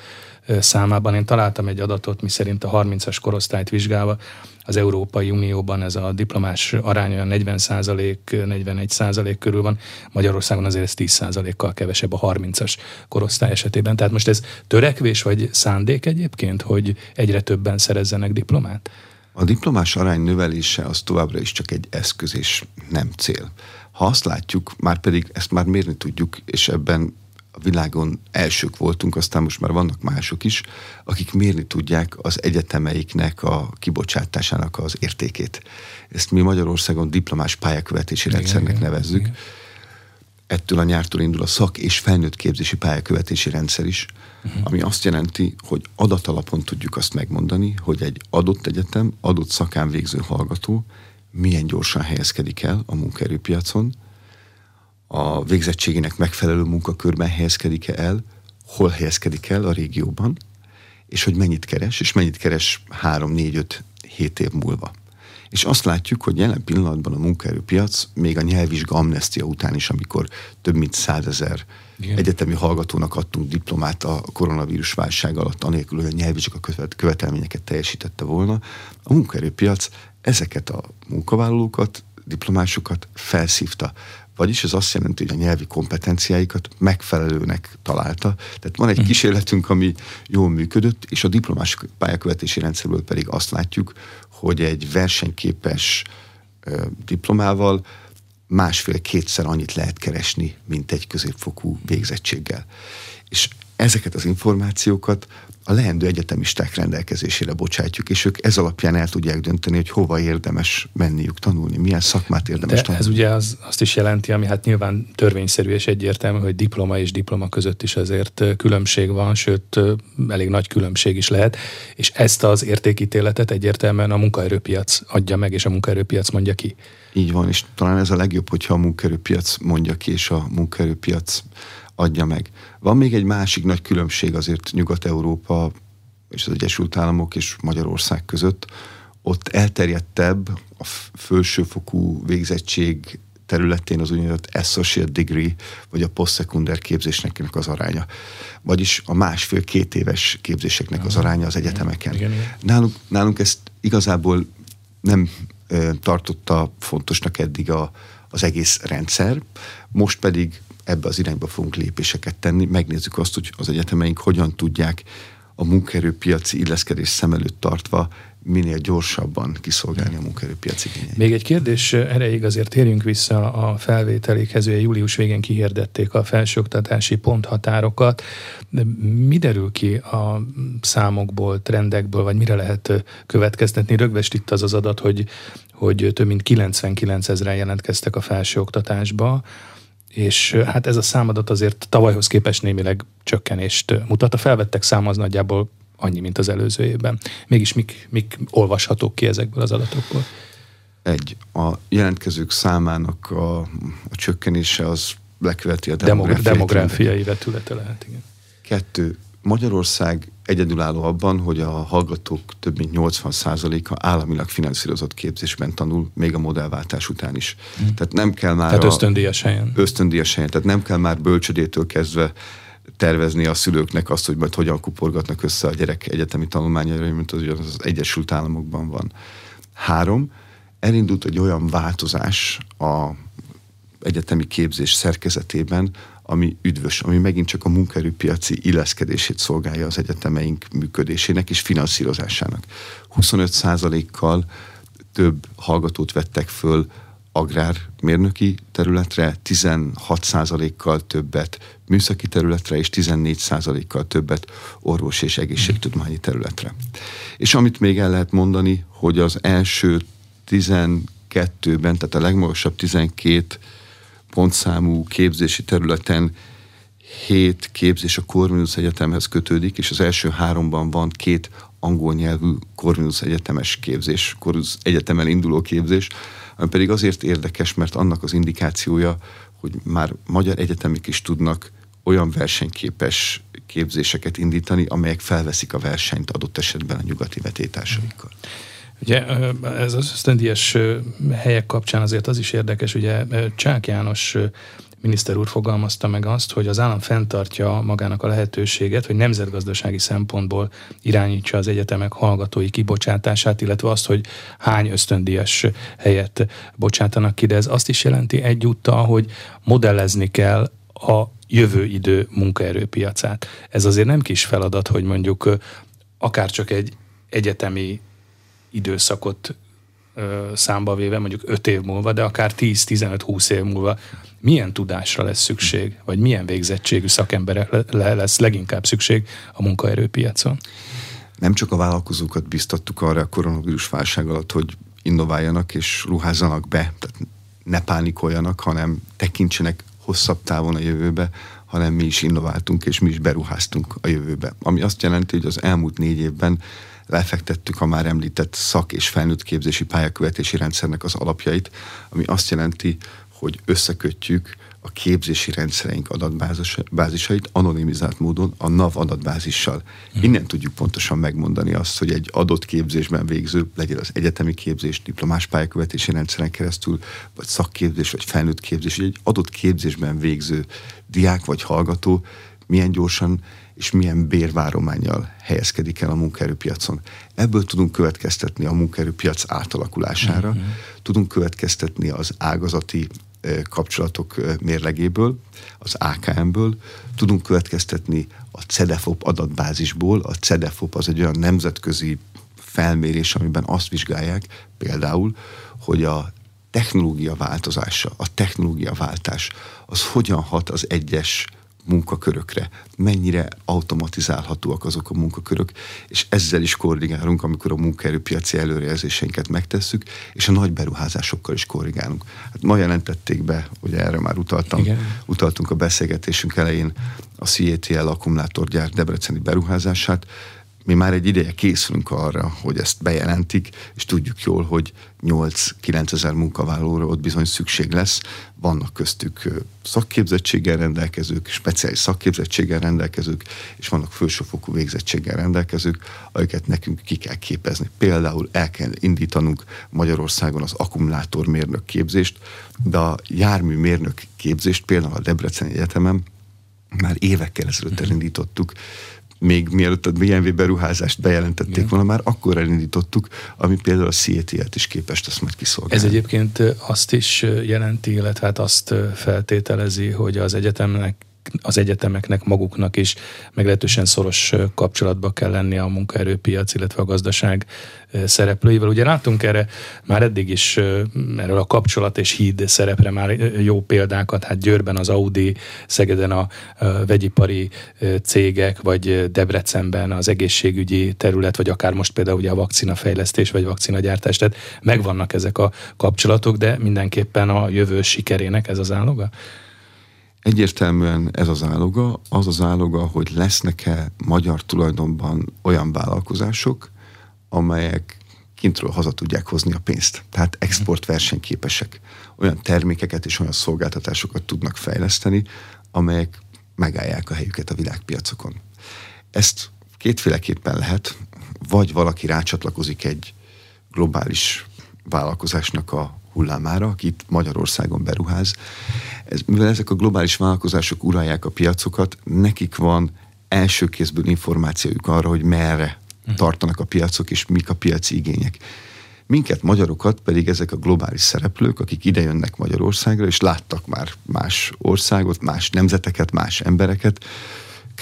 számában. Én találtam egy adatot, mi szerint a 30-as korosztályt vizsgálva az Európai Unióban ez a diplomás aránya 40% 41 százalék körül van, Magyarországon azért ez 10 százalékkal kevesebb a 30-as korosztály esetében. Tehát most ez törekvés vagy szándék egyébként, hogy egyre többen szerezzenek diplomát? A diplomás arány növelése az továbbra is csak egy eszköz és nem cél. Ha azt látjuk, már pedig ezt már mérni tudjuk, és ebben a világon elsők voltunk, aztán most már vannak mások is, akik mérni tudják az egyetemeiknek a kibocsátásának az értékét. Ezt mi Magyarországon diplomás pályakövetési igen, rendszernek igen, nevezzük. Igen. Ettől a nyártól indul a szak- és felnőtt képzési pályakövetési rendszer is, uh-huh. ami azt jelenti, hogy adatalapon tudjuk azt megmondani, hogy egy adott egyetem, adott szakán végző hallgató milyen gyorsan helyezkedik el a munkaerőpiacon, a végzettségének megfelelő munkakörben helyezkedik-e el, hol helyezkedik el a régióban, és hogy mennyit keres, és mennyit keres 3, 4, 5, 7 év múlva. És azt látjuk, hogy jelen pillanatban a munkaerőpiac még a nyelvvizsga amnestia után is, amikor több mint százezer egyetemi hallgatónak adtunk diplomát a koronavírus válság alatt, anélkül, hogy a nyelvvizsga követelményeket teljesítette volna, a munkaerőpiac ezeket a munkavállalókat, diplomásokat felszívta. Vagyis ez azt jelenti, hogy a nyelvi kompetenciáikat megfelelőnek találta. Tehát van egy uh-huh. kísérletünk, ami jól működött, és a diplomás pályakövetési rendszerből pedig azt látjuk, hogy egy versenyképes diplomával másfél-kétszer annyit lehet keresni, mint egy középfokú végzettséggel. És ezeket az információkat a leendő egyetemisták rendelkezésére bocsátjuk, és ők ez alapján el tudják dönteni, hogy hova érdemes menniük tanulni, milyen szakmát érdemes De tanulni. ez ugye az, azt is jelenti, ami hát nyilván törvényszerű és egyértelmű, hogy diploma és diploma között is azért különbség van, sőt elég nagy különbség is lehet, és ezt az értékítéletet egyértelműen a munkaerőpiac adja meg, és a munkaerőpiac mondja ki. Így van, és talán ez a legjobb, hogyha a munkaerőpiac mondja ki, és a munkaerőpiac adja meg. Van még egy másik nagy különbség azért Nyugat-Európa és az Egyesült Államok és Magyarország között. Ott elterjedtebb a felsőfokú végzettség területén az úgynevezett associate degree, vagy a posztszekunder képzésnek az aránya. Vagyis a másfél-két éves képzéseknek az aránya az egyetemeken. Igen, igen. Nálunk, nálunk ezt igazából nem e, tartotta fontosnak eddig a, az egész rendszer, most pedig ebbe az irányba fogunk lépéseket tenni, megnézzük azt, hogy az egyetemeink hogyan tudják a munkaerőpiaci illeszkedés szem előtt tartva minél gyorsabban kiszolgálni a munkaerőpiaci igényeit. Még egy kérdés erejéig azért térjünk vissza a felvételékhez. Ugye július végén kihirdették a felsőoktatási ponthatárokat. De mi derül ki a számokból, trendekből, vagy mire lehet következtetni? Rögvest itt az az adat, hogy, hogy több mint 99 ezeren jelentkeztek a felsőoktatásba és hát ez a számadat azért tavalyhoz képest némileg csökkenést mutat. A felvettek száma az nagyjából annyi, mint az előző évben. Mégis mik, mik olvashatók ki ezekből az adatokból? Egy, a jelentkezők számának a, a csökkenése az leköveti a demográfiai, demográfiai vetülete lehet, igen. Kettő, Magyarország egyedülálló abban, hogy a hallgatók több mint 80%-a államilag finanszírozott képzésben tanul, még a modellváltás után is. Hmm. Tehát nem kell már... Tehát ösztöndíjas helyen. Ösztöndíjas helyen. Tehát nem kell már bölcsödétől kezdve tervezni a szülőknek azt, hogy majd hogyan kuporgatnak össze a gyerek egyetemi tanulmányaira, mint az, az Egyesült Államokban van. Három, elindult egy olyan változás a egyetemi képzés szerkezetében, ami üdvös, ami megint csak a munkaerőpiaci illeszkedését szolgálja az egyetemeink működésének és finanszírozásának. 25%-kal több hallgatót vettek föl agrármérnöki területre, 16%-kal többet műszaki területre, és 14%-kal többet orvos és egészségtudományi területre. És amit még el lehet mondani, hogy az első 12-ben, tehát a legmagasabb 12 pontszámú képzési területen hét képzés a Corvinus Egyetemhez kötődik, és az első háromban van két angol nyelvű Corvinus Egyetemes képzés, Corvinus Egyetemen induló képzés, ami pedig azért érdekes, mert annak az indikációja, hogy már magyar egyetemik is tudnak olyan versenyképes képzéseket indítani, amelyek felveszik a versenyt adott esetben a nyugati vetétársaikkal. Ugye ez az ösztöndíjas helyek kapcsán azért az is érdekes, ugye Csák János miniszter úr fogalmazta meg azt, hogy az állam fenntartja magának a lehetőséget, hogy nemzetgazdasági szempontból irányítsa az egyetemek hallgatói kibocsátását, illetve azt, hogy hány ösztöndíjas helyet bocsátanak ki, de ez azt is jelenti egyúttal, hogy modellezni kell a jövő idő munkaerőpiacát. Ez azért nem kis feladat, hogy mondjuk akár csak egy egyetemi időszakot számba véve, mondjuk 5 év múlva, de akár 10-15-20 év múlva milyen tudásra lesz szükség, vagy milyen végzettségű szakemberekre lesz leginkább szükség a munkaerőpiacon? Nem csak a vállalkozókat biztattuk arra a koronavírus válság alatt, hogy innováljanak és ruházzanak be, tehát ne pánikoljanak, hanem tekintsenek hosszabb távon a jövőbe, hanem mi is innováltunk, és mi is beruháztunk a jövőbe. Ami azt jelenti, hogy az elmúlt négy évben lefektettük a már említett szak- és felnőtt képzési pályakövetési rendszernek az alapjait, ami azt jelenti, hogy összekötjük a képzési rendszereink adatbázisait anonimizált módon a NAV adatbázissal. Hmm. Innen tudjuk pontosan megmondani azt, hogy egy adott képzésben végző, legyen az egyetemi képzés, diplomás pályakövetési rendszeren keresztül, vagy szakképzés, vagy felnőtt képzés, egy adott képzésben végző diák vagy hallgató milyen gyorsan és milyen bérvárományjal helyezkedik el a munkaerőpiacon. Ebből tudunk következtetni a munkaerőpiac átalakulására, uh-huh. tudunk következtetni az ágazati kapcsolatok mérlegéből, az AKM-ből, tudunk következtetni a CEDEFOP adatbázisból. A CEDEFOP az egy olyan nemzetközi felmérés, amiben azt vizsgálják például, hogy a technológia változása, a technológia váltás, az hogyan hat az egyes munkakörökre, mennyire automatizálhatóak azok a munkakörök, és ezzel is korrigálunk, amikor a munkaerőpiaci előrejelzéseinket megtesszük, és a nagy beruházásokkal is korrigálunk. Hát ma jelentették be, ugye erre már utaltam, Igen. utaltunk a beszélgetésünk elején a CATL akkumulátorgyár Debreceni beruházását, mi már egy ideje készülünk arra, hogy ezt bejelentik, és tudjuk jól, hogy 8-9 ezer munkavállalóra ott bizony szükség lesz. Vannak köztük szakképzettséggel rendelkezők, speciális szakképzettséggel rendelkezők, és vannak felsőfokú végzettséggel rendelkezők, akiket nekünk ki kell képezni. Például el kell indítanunk Magyarországon az akkumulátormérnök képzést, de a járműmérnök képzést például a Debreceni Egyetemen már évekkel ezelőtt mhm. elindítottuk, még mielőtt a BMW beruházást bejelentették Igen. volna, már akkor elindítottuk, ami például a CAT-et is képes ezt majd kiszolgálni. Ez egyébként azt is jelenti, illetve hát azt feltételezi, hogy az egyetemnek az egyetemeknek maguknak is meglehetősen szoros kapcsolatba kell lenni a munkaerőpiac, illetve a gazdaság szereplőivel. Ugye látunk erre már eddig is erről a kapcsolat és híd szerepre már jó példákat, hát Győrben az Audi, Szegeden a vegyipari cégek, vagy Debrecenben az egészségügyi terület, vagy akár most például ugye a vakcinafejlesztés, vagy vakcinagyártás, tehát megvannak ezek a kapcsolatok, de mindenképpen a jövő sikerének ez az áloga? Egyértelműen ez az áloga, az az áloga, hogy lesznek-e magyar tulajdonban olyan vállalkozások, amelyek kintről haza tudják hozni a pénzt. Tehát export versenyképesek. Olyan termékeket és olyan szolgáltatásokat tudnak fejleszteni, amelyek megállják a helyüket a világpiacokon. Ezt kétféleképpen lehet, vagy valaki rácsatlakozik egy globális vállalkozásnak a hullámára, akit Magyarországon beruház. Ez, mivel ezek a globális vállalkozások uralják a piacokat, nekik van első kézből információjuk arra, hogy merre uh-huh. tartanak a piacok, és mik a piaci igények. Minket, magyarokat pedig ezek a globális szereplők, akik idejönnek Magyarországra, és láttak már más országot, más nemzeteket, más embereket,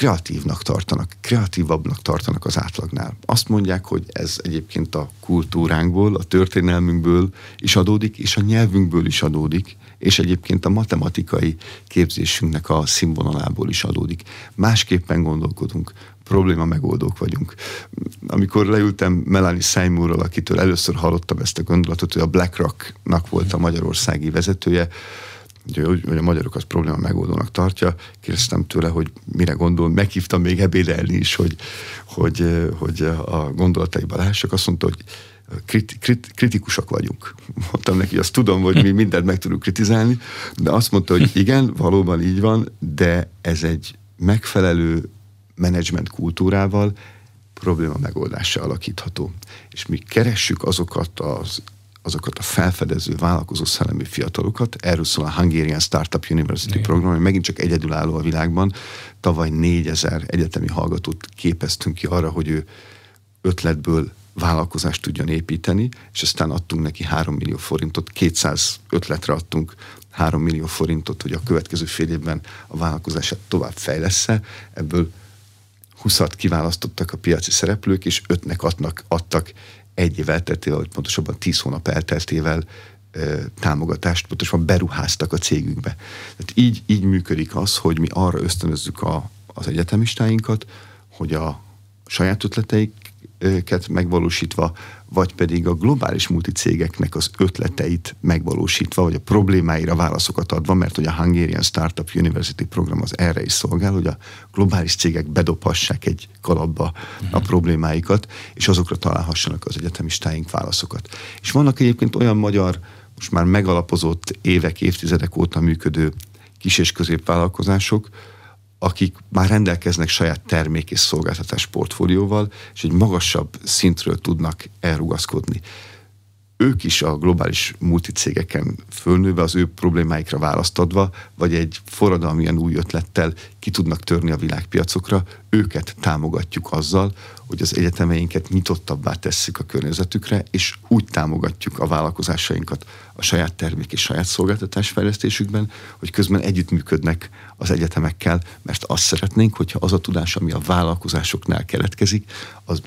kreatívnak tartanak, kreatívabbnak tartanak az átlagnál. Azt mondják, hogy ez egyébként a kultúránkból, a történelmünkből is adódik, és a nyelvünkből is adódik, és egyébként a matematikai képzésünknek a színvonalából is adódik. Másképpen gondolkodunk, probléma megoldók vagyunk. Amikor leültem Melanie Seymourral, akitől először hallottam ezt a gondolatot, hogy a BlackRock-nak volt a magyarországi vezetője, hogy, hogy a magyarok az probléma megoldónak tartja. Kérdeztem tőle, hogy mire gondol. Meghívtam még ebédelni is, hogy, hogy, hogy a gondolataiba lássak. Azt mondta, hogy krit, krit, kritikusak vagyunk. Mondtam neki, azt tudom, hogy mi mindent meg tudunk kritizálni, de azt mondta, hogy igen, valóban így van, de ez egy megfelelő menedzsment kultúrával probléma megoldása alakítható. És mi keressük azokat az azokat a felfedező, vállalkozó szellemi fiatalokat. Erről szól a Hungarian Startup University Igen. program, ami megint csak egyedülálló a világban. Tavaly 4000 egyetemi hallgatót képeztünk ki arra, hogy ő ötletből vállalkozást tudjon építeni, és aztán adtunk neki 3 millió forintot, 200 ötletre adtunk 3 millió forintot, hogy a következő fél évben a vállalkozását tovább fejlesz-e. Ebből 20-at kiválasztottak a piaci szereplők, és ötnek adnak, adtak egy év elteltével, vagy pontosabban 10 hónap elteltével támogatást, pontosabban beruháztak a cégünkbe. Tehát így, így működik az, hogy mi arra ösztönözzük a, az egyetemistáinkat, hogy a saját ötleteiket megvalósítva vagy pedig a globális multicégeknek az ötleteit megvalósítva, vagy a problémáira válaszokat adva, mert hogy a Hungarian Startup University program az erre is szolgál, hogy a globális cégek bedobhassák egy kalapba a mhm. problémáikat, és azokra találhassanak az egyetemistáink válaszokat. És vannak egyébként olyan magyar, most már megalapozott évek, évtizedek óta működő kis- és középvállalkozások, akik már rendelkeznek saját termék és szolgáltatás portfólióval, és egy magasabb szintről tudnak elrugaszkodni. Ők is a globális multicégeken fölnőve, az ő problémáikra választ adva, vagy egy forradalmian új ötlettel ki tudnak törni a világpiacokra, őket támogatjuk azzal, hogy az egyetemeinket nyitottabbá tesszük a környezetükre, és úgy támogatjuk a vállalkozásainkat a saját termék és saját szolgáltatás fejlesztésükben, hogy közben együttműködnek az egyetemekkel, mert azt szeretnénk, hogyha az a tudás, ami a vállalkozásoknál keletkezik, az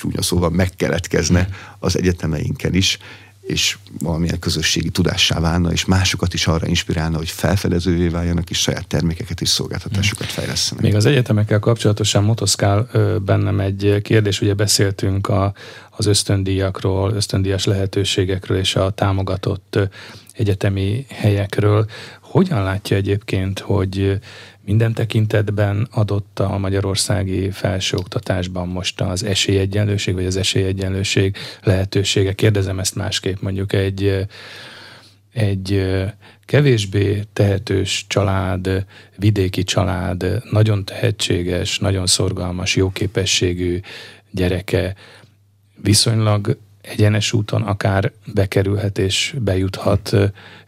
csúnya szóval megkeletkezne az egyetemeinken is, és valamilyen közösségi tudássá válna, és másokat is arra inspirálna, hogy felfedezővé váljanak, és saját termékeket és szolgáltatásokat fejlesztenek. Még az egyetemekkel kapcsolatosan motoszkál bennem egy kérdés, ugye beszéltünk a, az ösztöndíjakról, ösztöndíjas lehetőségekről és a támogatott egyetemi helyekről. Hogyan látja egyébként, hogy minden tekintetben adott a magyarországi felsőoktatásban most az esélyegyenlőség, vagy az esélyegyenlőség lehetősége? Kérdezem ezt másképp, mondjuk egy, egy kevésbé tehetős család, vidéki család, nagyon tehetséges, nagyon szorgalmas, jóképességű gyereke viszonylag egyenes úton akár bekerülhet és bejuthat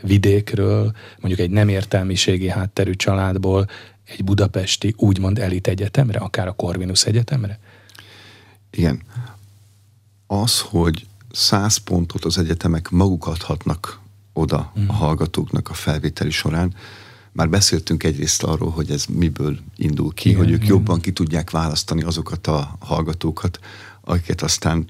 vidékről, mondjuk egy nem értelmiségi hátterű családból egy budapesti úgymond elit egyetemre, akár a Corvinus egyetemre? Igen. Az, hogy száz pontot az egyetemek maguk adhatnak oda mm. a hallgatóknak a felvételi során, már beszéltünk egyrészt arról, hogy ez miből indul ki, igen, hogy ők igen. jobban ki tudják választani azokat a hallgatókat, akiket aztán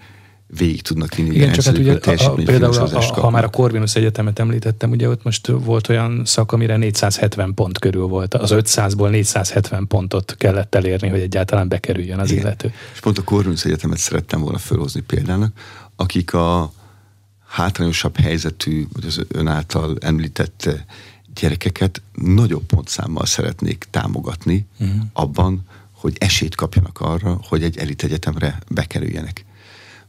végig tudnak vinni. Igen, csak hát ugye a, a, például a, a, ha már a Corvinus Egyetemet említettem, ugye ott most volt olyan szak, amire 470 pont körül volt. Az 500-ból 470 pontot kellett elérni, hogy egyáltalán bekerüljön az Igen. illető. És pont a Corvinus Egyetemet szerettem volna felhozni példának, akik a hátrányosabb helyzetű, vagy az ön által említett gyerekeket nagyobb pontszámmal szeretnék támogatni uh-huh. abban, hogy esélyt kapjanak arra, hogy egy elit egyetemre bekerüljenek.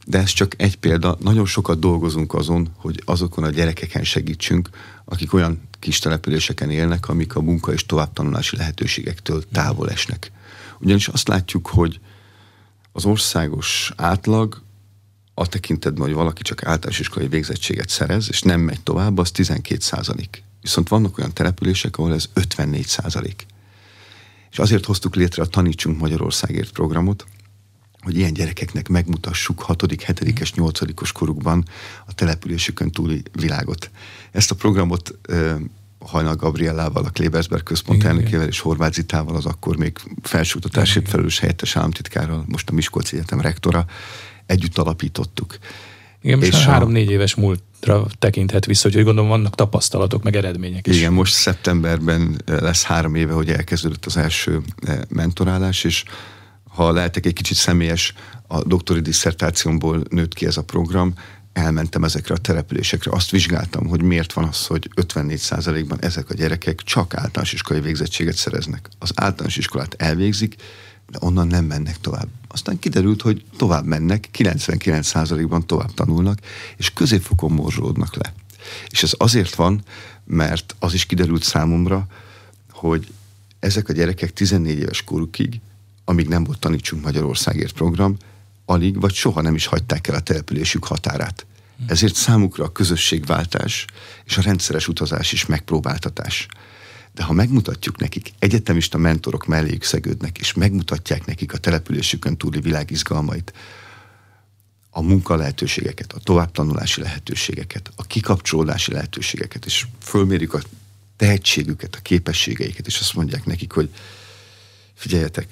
De ez csak egy példa. Nagyon sokat dolgozunk azon, hogy azokon a gyerekeken segítsünk, akik olyan kis településeken élnek, amik a munka és továbbtanulási lehetőségektől távol esnek. Ugyanis azt látjuk, hogy az országos átlag a tekintetben, hogy valaki csak általános iskolai végzettséget szerez, és nem megy tovább, az 12 százalék. Viszont vannak olyan települések, ahol ez 54 százalék. És azért hoztuk létre a Tanítsunk Magyarországért programot, hogy ilyen gyerekeknek megmutassuk 6., 7., 8. korukban a településükön túli világot. Ezt a programot Hajnal Gabriellával, a Klebersberg központ Igen. elnökével és Horváth Zitával, az akkor még felsőoktatásért felelős helyettes államtitkárral, most a Miskolci Egyetem rektora, együtt alapítottuk. Igen, most és három-négy éves múltra tekinthet vissza, hogy gondolom vannak tapasztalatok, meg eredmények is. Igen, most szeptemberben lesz három éve, hogy elkezdődött az első mentorálás, és ha lehetek egy kicsit személyes, a doktori disszertációmból nőtt ki ez a program, elmentem ezekre a településekre, azt vizsgáltam, hogy miért van az, hogy 54%-ban ezek a gyerekek csak általános iskolai végzettséget szereznek. Az általános iskolát elvégzik, de onnan nem mennek tovább. Aztán kiderült, hogy tovább mennek, 99%-ban tovább tanulnak, és középfokon morzsolódnak le. És ez azért van, mert az is kiderült számomra, hogy ezek a gyerekek 14 éves korukig amíg nem volt Tanítsunk Magyarországért program, alig vagy soha nem is hagyták el a településük határát. Ezért számukra a közösségváltás és a rendszeres utazás is megpróbáltatás. De ha megmutatjuk nekik, egyetemista mentorok melléjük szegődnek, és megmutatják nekik a településükön túli világ izgalmait, a munka lehetőségeket, a továbbtanulási lehetőségeket, a kikapcsolódási lehetőségeket, és fölmérjük a tehetségüket, a képességeiket, és azt mondják nekik, hogy figyeljetek,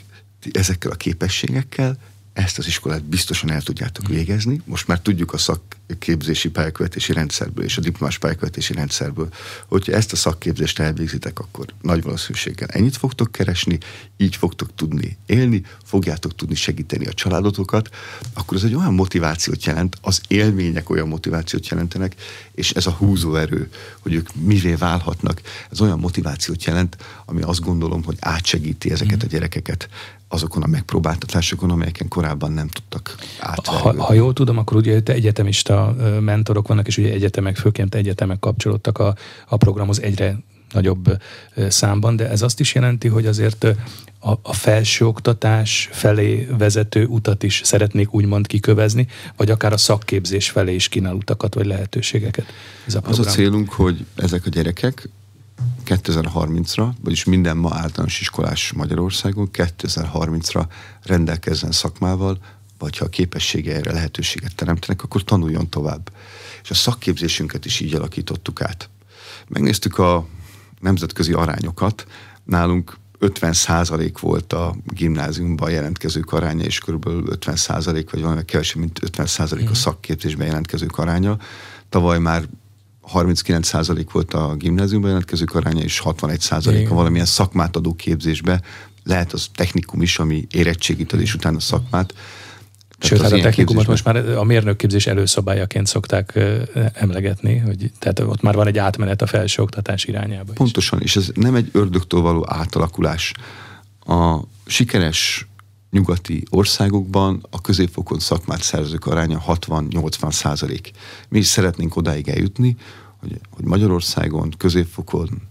ezekkel a képességekkel ezt az iskolát biztosan el tudjátok végezni. Most már tudjuk a szakképzési pályakövetési rendszerből és a diplomás pályakövetési rendszerből, hogyha ezt a szakképzést elvégzitek, akkor nagy valószínűséggel ennyit fogtok keresni, így fogtok tudni élni, fogjátok tudni segíteni a családotokat, akkor ez egy olyan motivációt jelent, az élmények olyan motivációt jelentenek, és ez a húzóerő, hogy ők mivé válhatnak, ez olyan motivációt jelent, ami azt gondolom, hogy átsegíti ezeket a gyerekeket azokon a megpróbáltatásokon, amelyeken korábban nem tudtak átverni. Ha, ha jól tudom, akkor ugye te egyetemista mentorok vannak, és ugye egyetemek, főként egyetemek kapcsolódtak a, a programhoz egyre nagyobb számban, de ez azt is jelenti, hogy azért a, a felsőoktatás felé vezető utat is szeretnék úgymond kikövezni, vagy akár a szakképzés felé is kínál utakat vagy lehetőségeket. Ez a program. Az a célunk, hogy ezek a gyerekek 2030-ra, vagyis minden ma általános iskolás Magyarországon 2030-ra rendelkezzen szakmával, vagy ha a képessége erre lehetőséget teremtenek, akkor tanuljon tovább. És a szakképzésünket is így alakítottuk át. Megnéztük a nemzetközi arányokat, nálunk 50 százalék volt a gimnáziumban jelentkezők aránya, és kb. 50 százalék, vagy valami kevesebb, mint 50 százalék a szakképzésben jelentkezők aránya. Tavaly már 39% volt a gimnáziumban jelentkezők aránya, és 61% a valamilyen szakmát adó képzésbe. Lehet az technikum is, ami érettségit ad, és utána szakmát. Sőt, hát a technikumot most már a mérnökképzés előszabályaként szokták emlegetni, hogy tehát ott már van egy átmenet a felsőoktatás irányába. Pontosan, és ez nem egy ördögtől való átalakulás. A sikeres nyugati országokban a középfokon szakmát szerzők aránya 60-80 százalék. Mi is szeretnénk odáig eljutni, hogy, hogy Magyarországon középfokon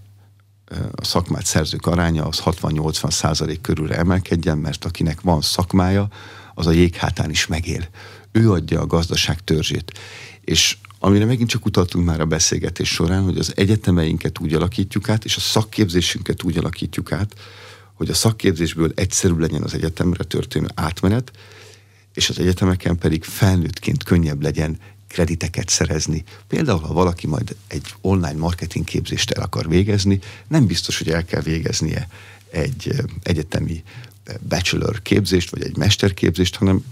a szakmát szerzők aránya az 60-80 százalék körülre emelkedjen, mert akinek van szakmája, az a jéghátán is megél. Ő adja a gazdaság törzsét. És amire megint csak utaltunk már a beszélgetés során, hogy az egyetemeinket úgy alakítjuk át, és a szakképzésünket úgy alakítjuk át, hogy a szakképzésből egyszerű legyen az egyetemre történő átmenet, és az egyetemeken pedig felnőttként könnyebb legyen krediteket szerezni. Például, ha valaki majd egy online marketing képzést el akar végezni, nem biztos, hogy el kell végeznie egy egyetemi bachelor képzést, vagy egy mesterképzést, hanem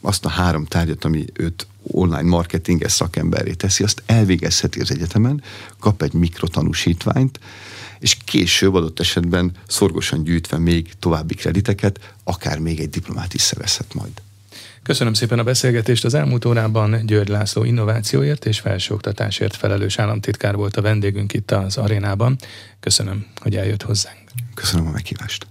azt a három tárgyat, ami őt online marketinges szakemberré teszi, azt elvégezheti az egyetemen, kap egy mikrotanúsítványt, és később adott esetben szorgosan gyűjtve még további krediteket, akár még egy diplomát is szerezhet majd. Köszönöm szépen a beszélgetést. Az elmúlt órában György László innovációért és felsőoktatásért felelős államtitkár volt a vendégünk itt az arénában. Köszönöm, hogy eljött hozzánk. Köszönöm a meghívást.